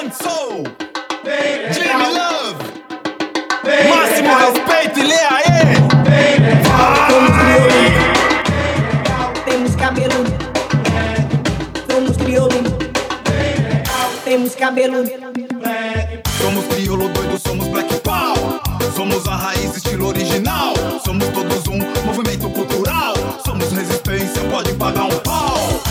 Band Jimmy Love, máximo respeito e lê aê. Temos cabelo, somos crioulo, temos cabelo. Somos crioulo doido, somos black power. Somos a raiz, estilo original. Somos todos um movimento cultural. Somos resistência, pode pagar um pau.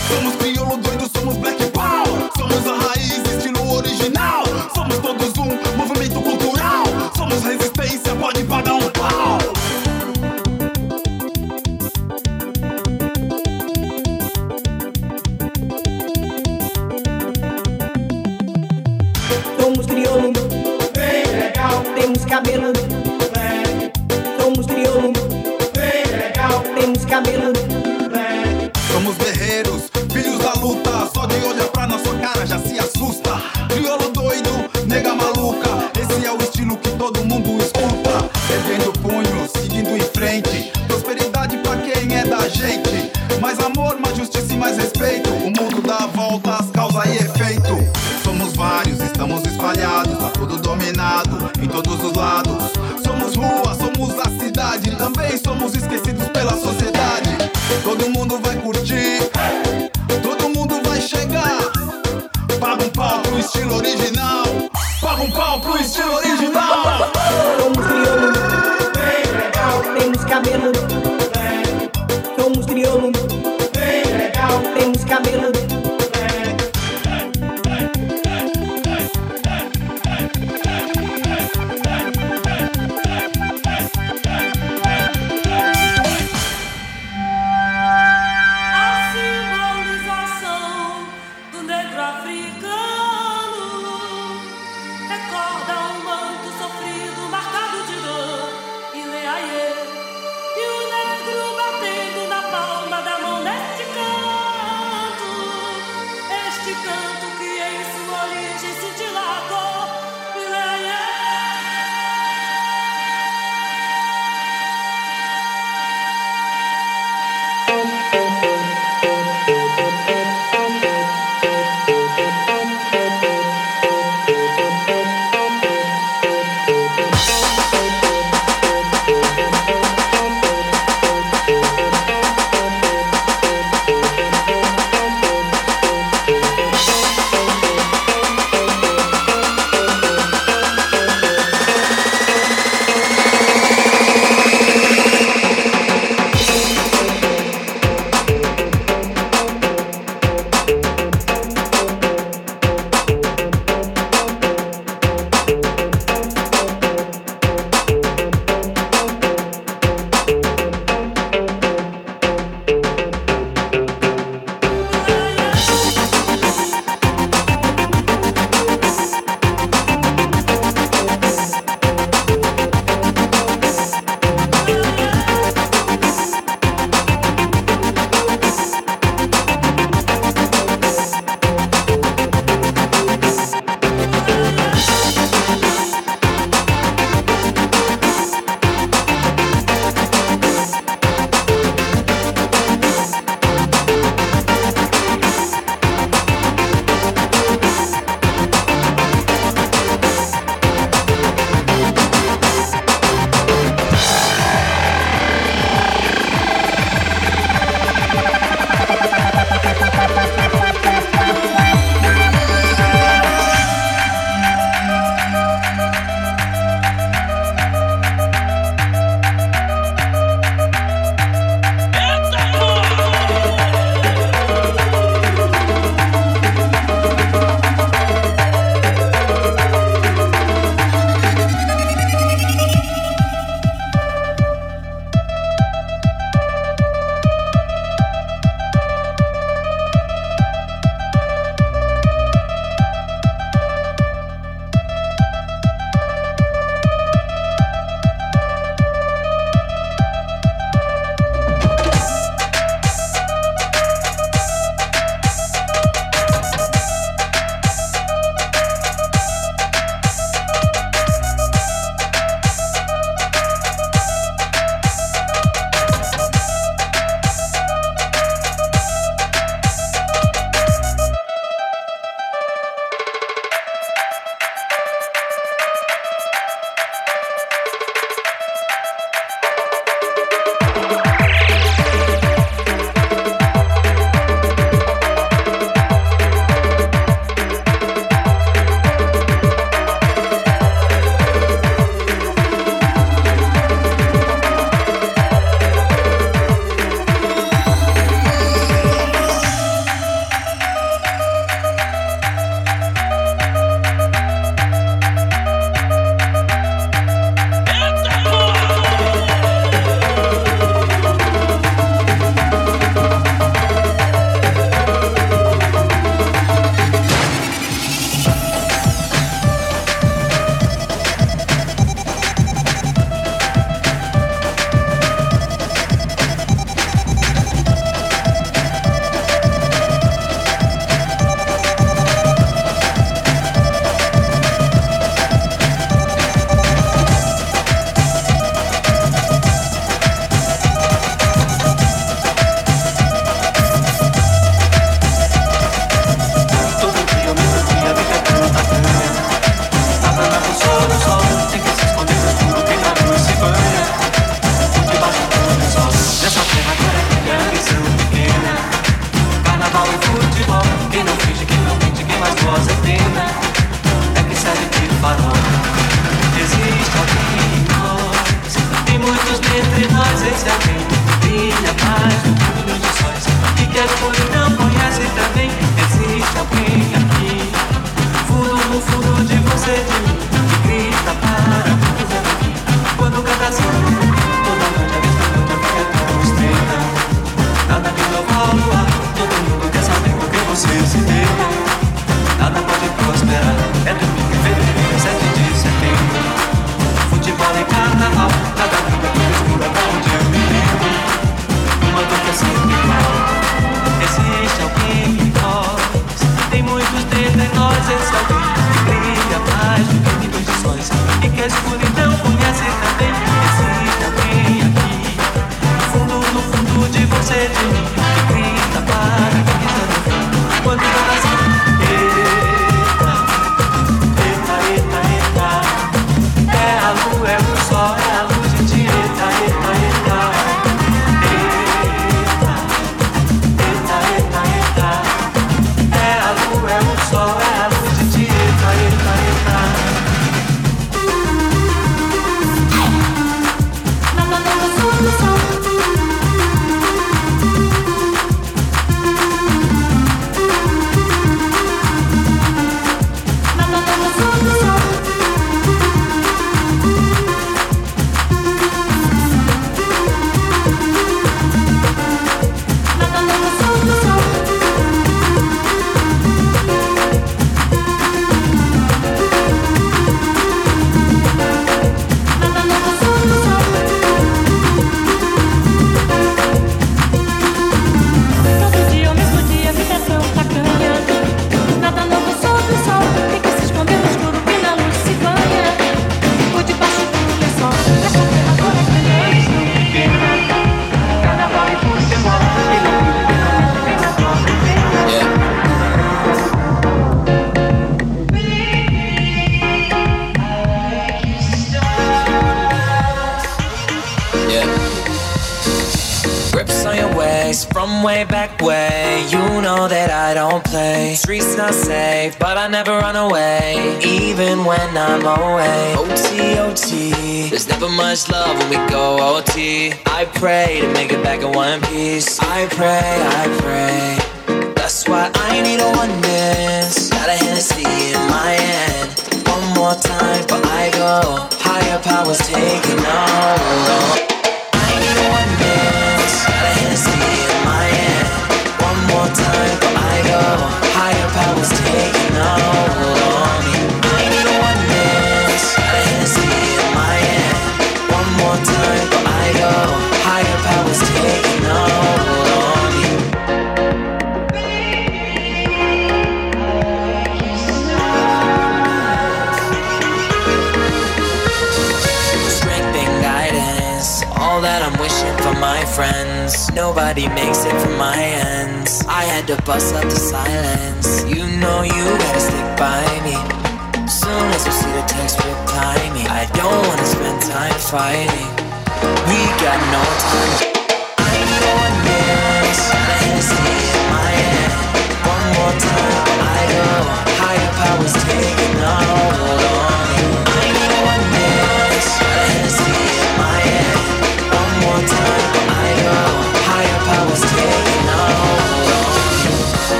pray to make it back in one piece. I pray, I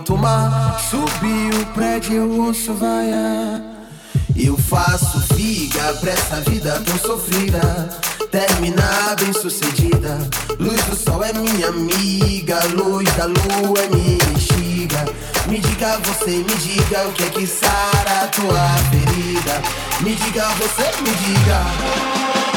em alto mar. Subi o prédio, eu ouço vaiar. Eu faço figa pra essa vida tão sofrida. Terminar bem sucedida. Luz do sol é minha amiga, luz da lua é minha bexiga. Me diga você, me diga o que é que sara a tua ferida. Me diga você, me diga.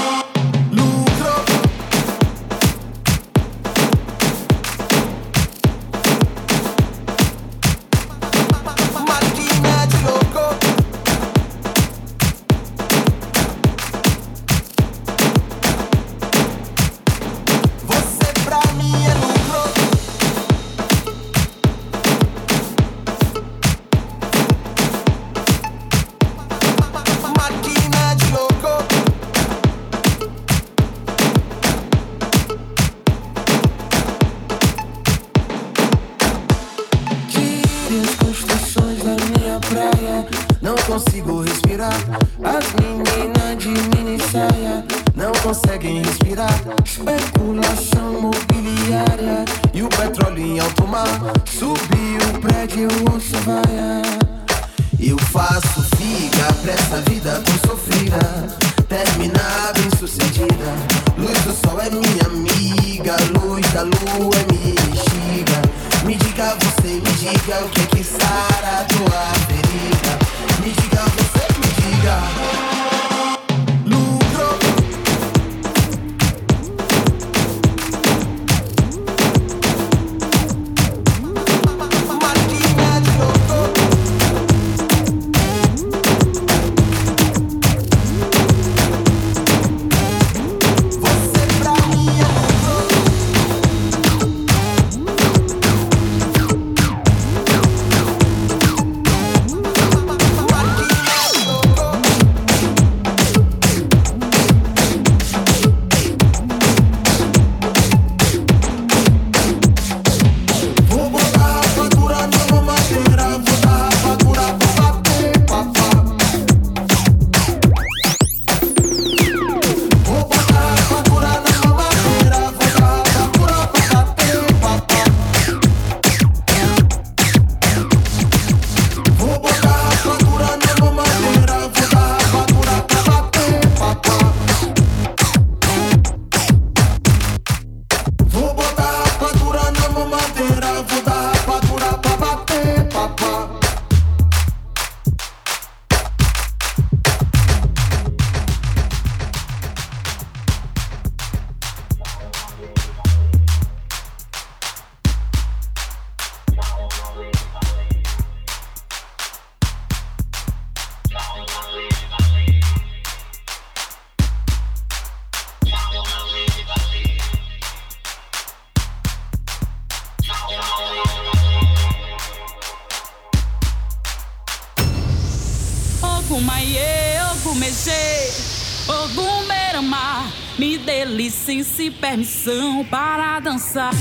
consigo respirar. As meninas de mini saia não conseguem respirar. Especulação mobiliária e o petróleo em alto mar. Subi o prédio, ouço vaia. Eu faço figa pra essa vida tão sofrida. Permissão para dançar.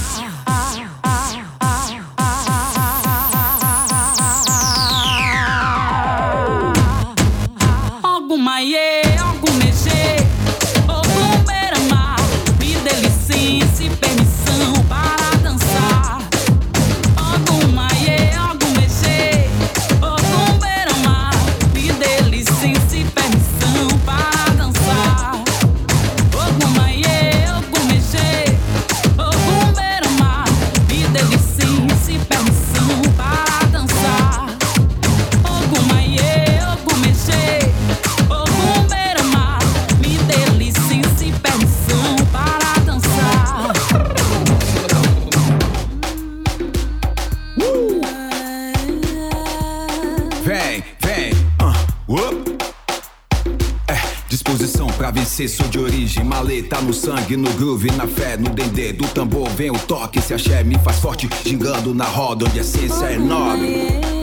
Tá no sangue, no groove, na fé, no dendê do tambor vem o toque. Se axé me faz forte, gingando na roda onde a essência é nobre.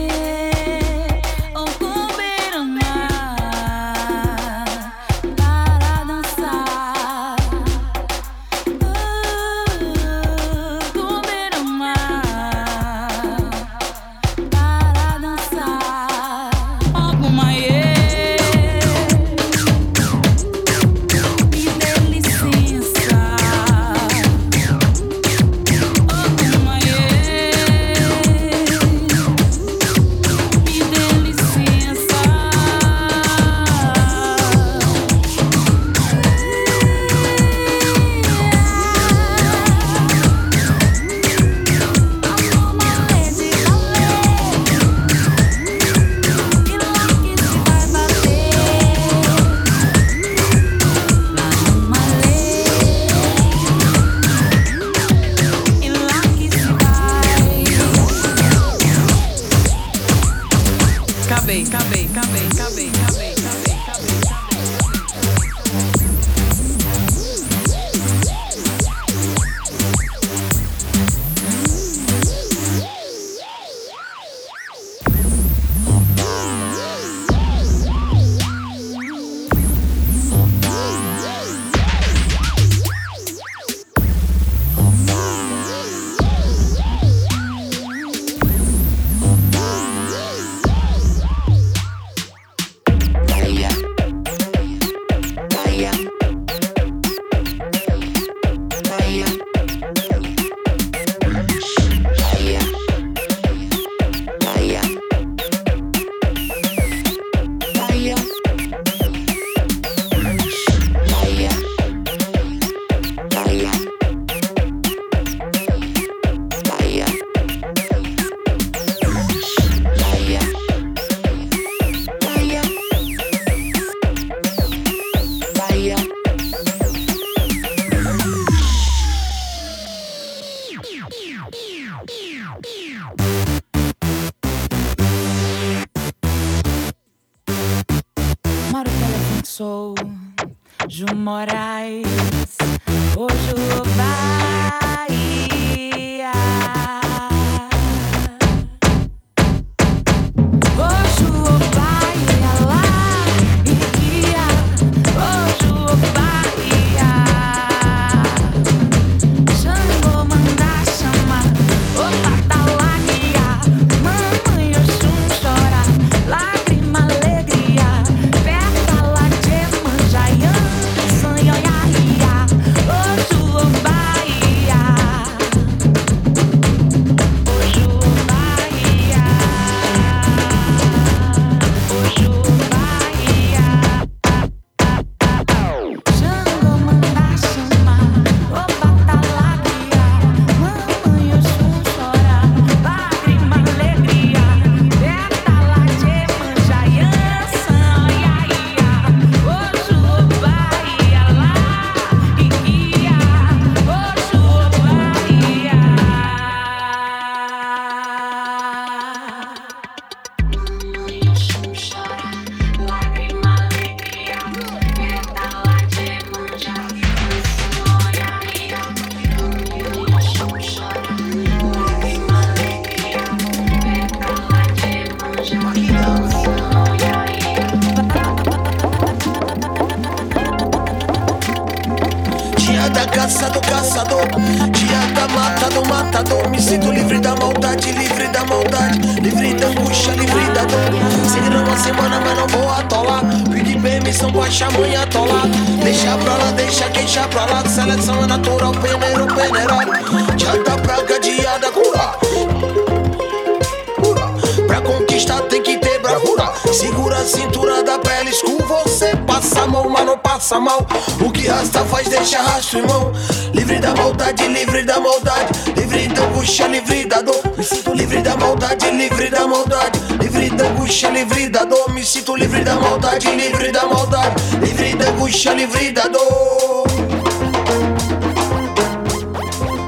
livre da dor,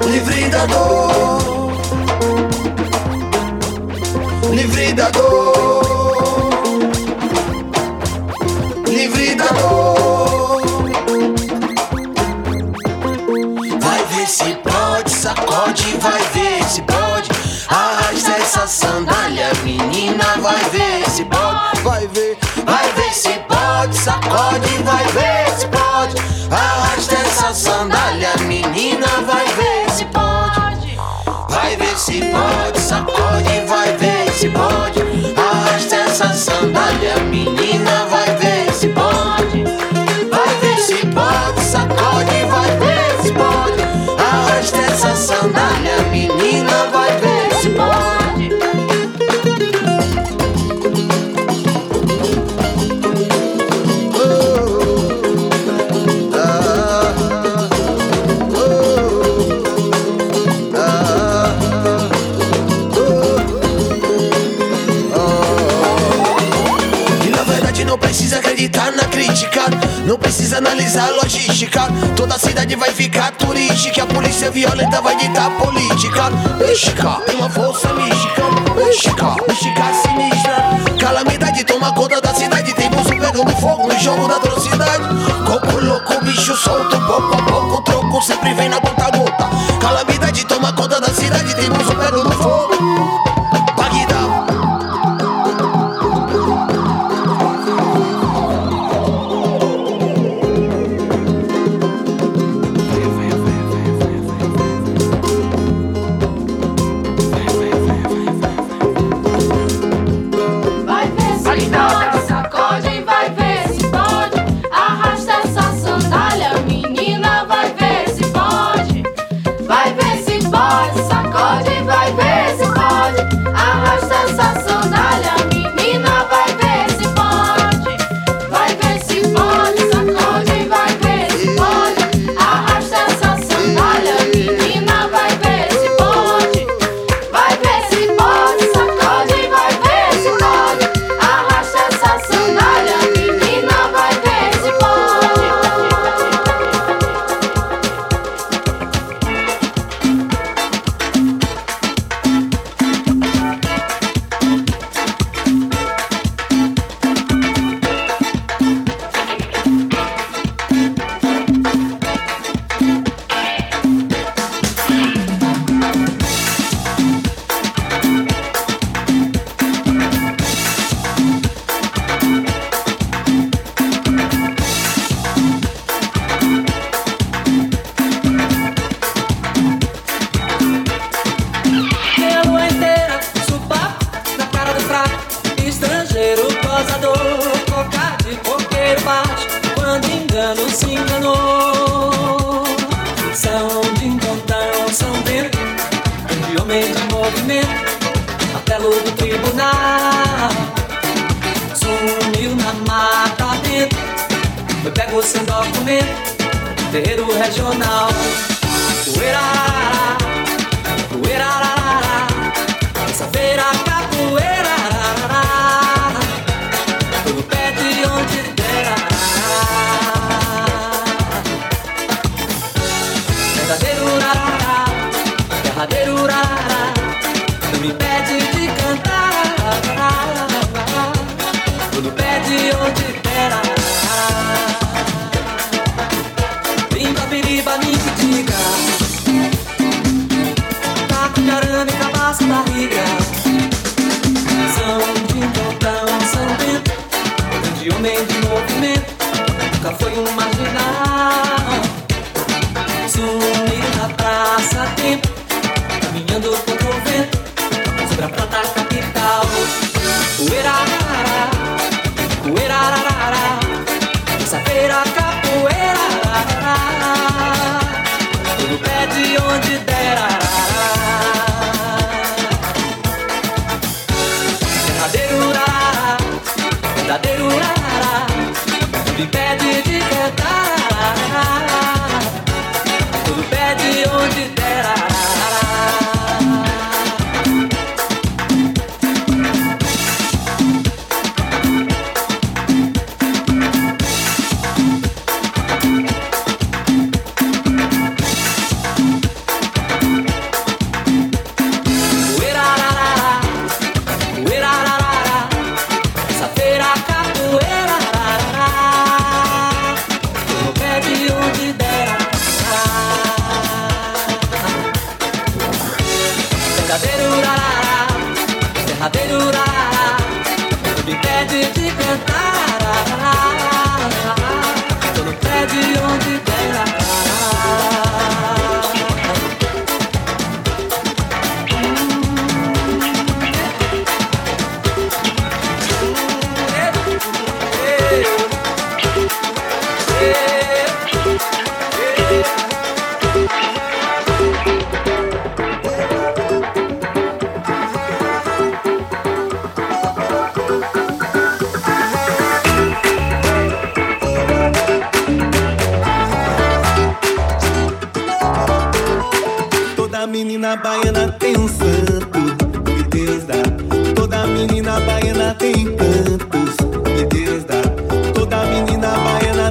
livre da dor, livre da dor, livre da dor. Vai ver se pode, sacode, vai ver se pode. Arrasta essa sandália, menina, vai ver se pode, vai ver, vai ver se pode, sacode sandália, menina, vai ver se pode. Vai ver se pode, sacode, vai ver se pode. Arrasta essa sandália, menina, vai ver se pode. Vai ver se pode, sacode, vai ver se pode. Arrasta essa sandália, menina, vai ver. precisa analisar a logística. Toda a cidade vai ficar turística. A polícia violenta vai ditar política. Mística, uma força mística. Mística, mística sinistra. Calamidade toma conta da cidade. Tem bolso pegando fogo no jogo da atrocidade. Copo louco, bicho solto. Pouco a pouco, o troco sempre vem na conta gota. Calamidade toma conta da cidade. Tem bolso pegando fogo.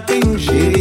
Tem um jeito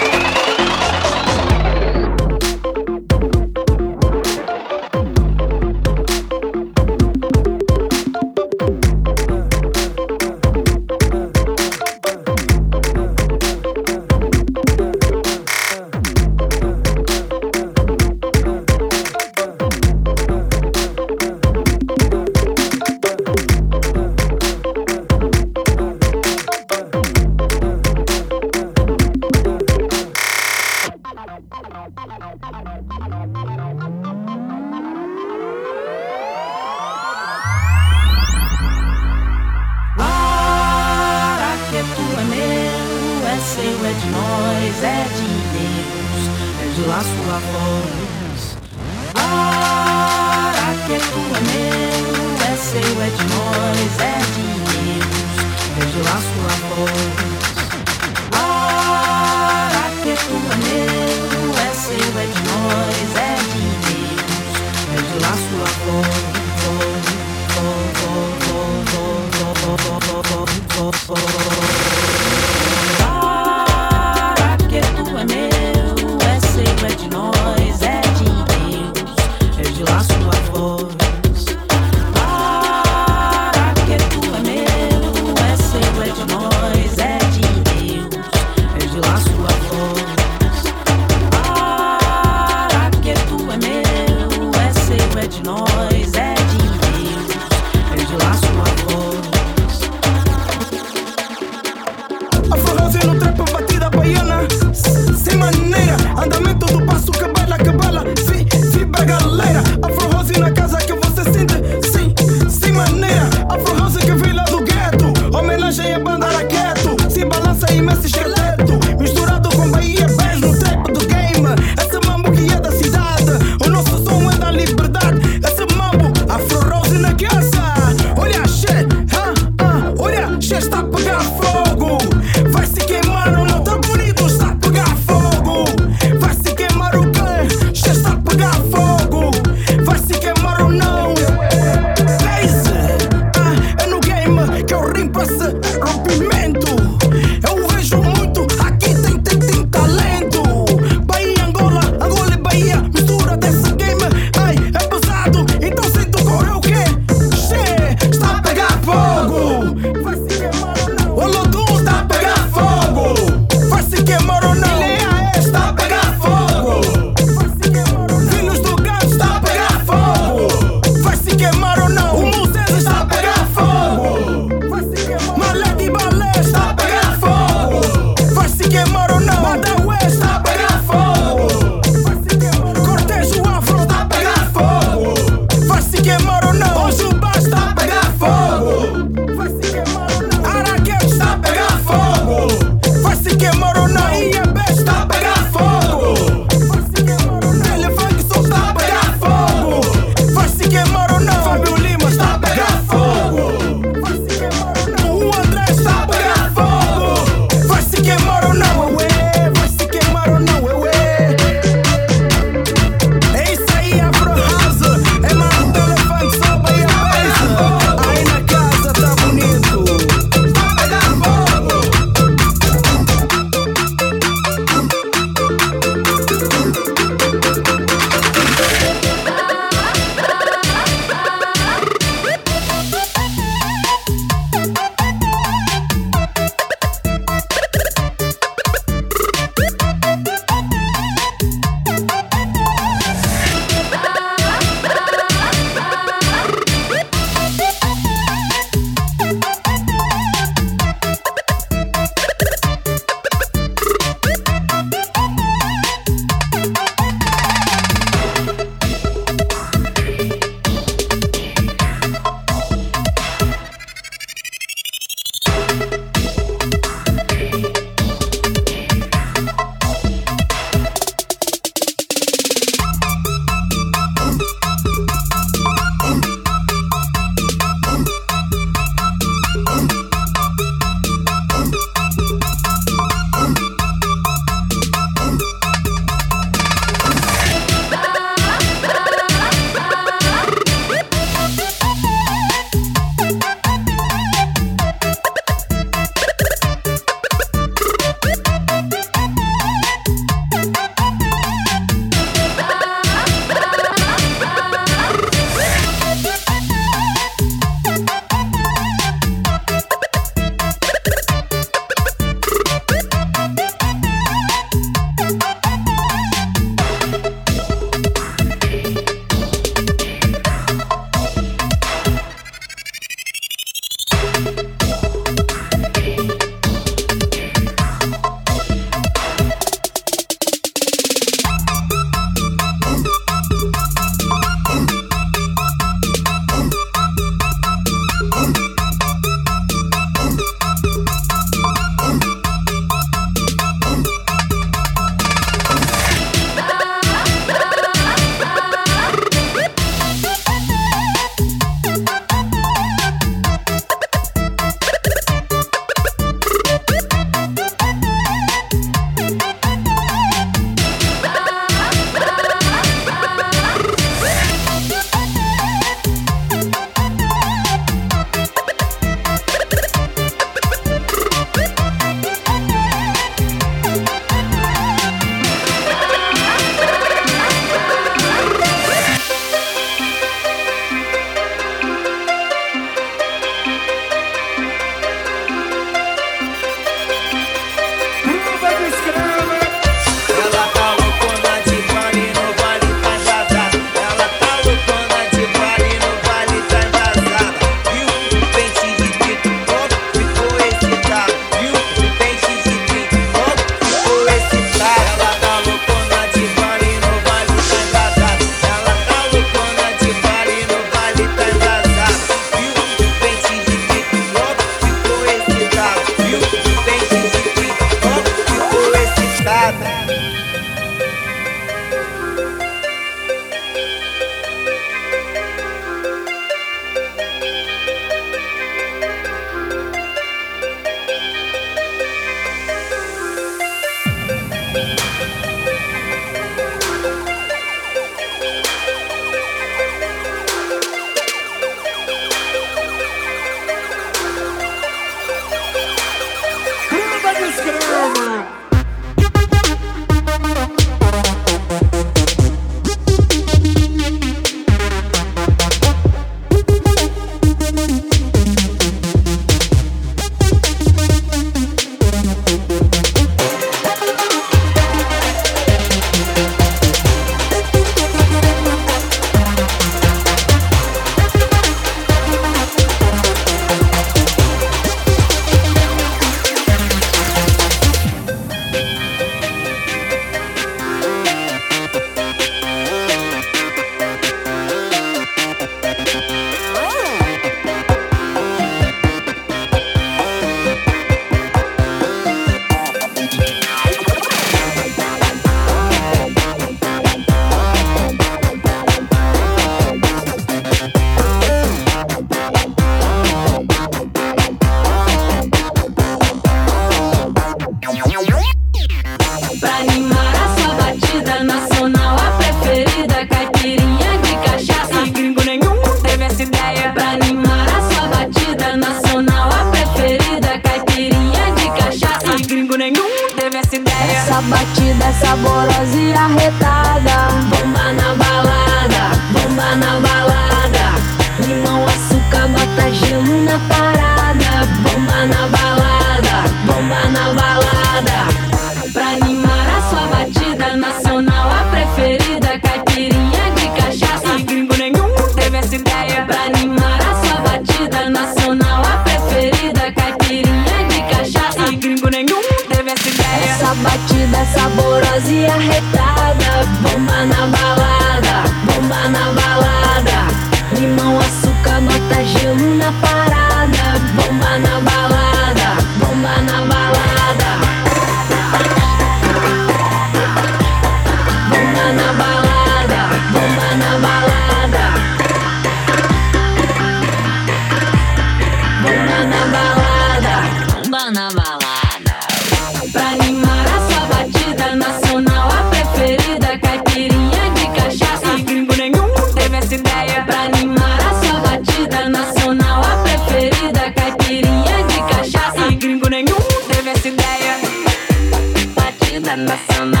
and I feel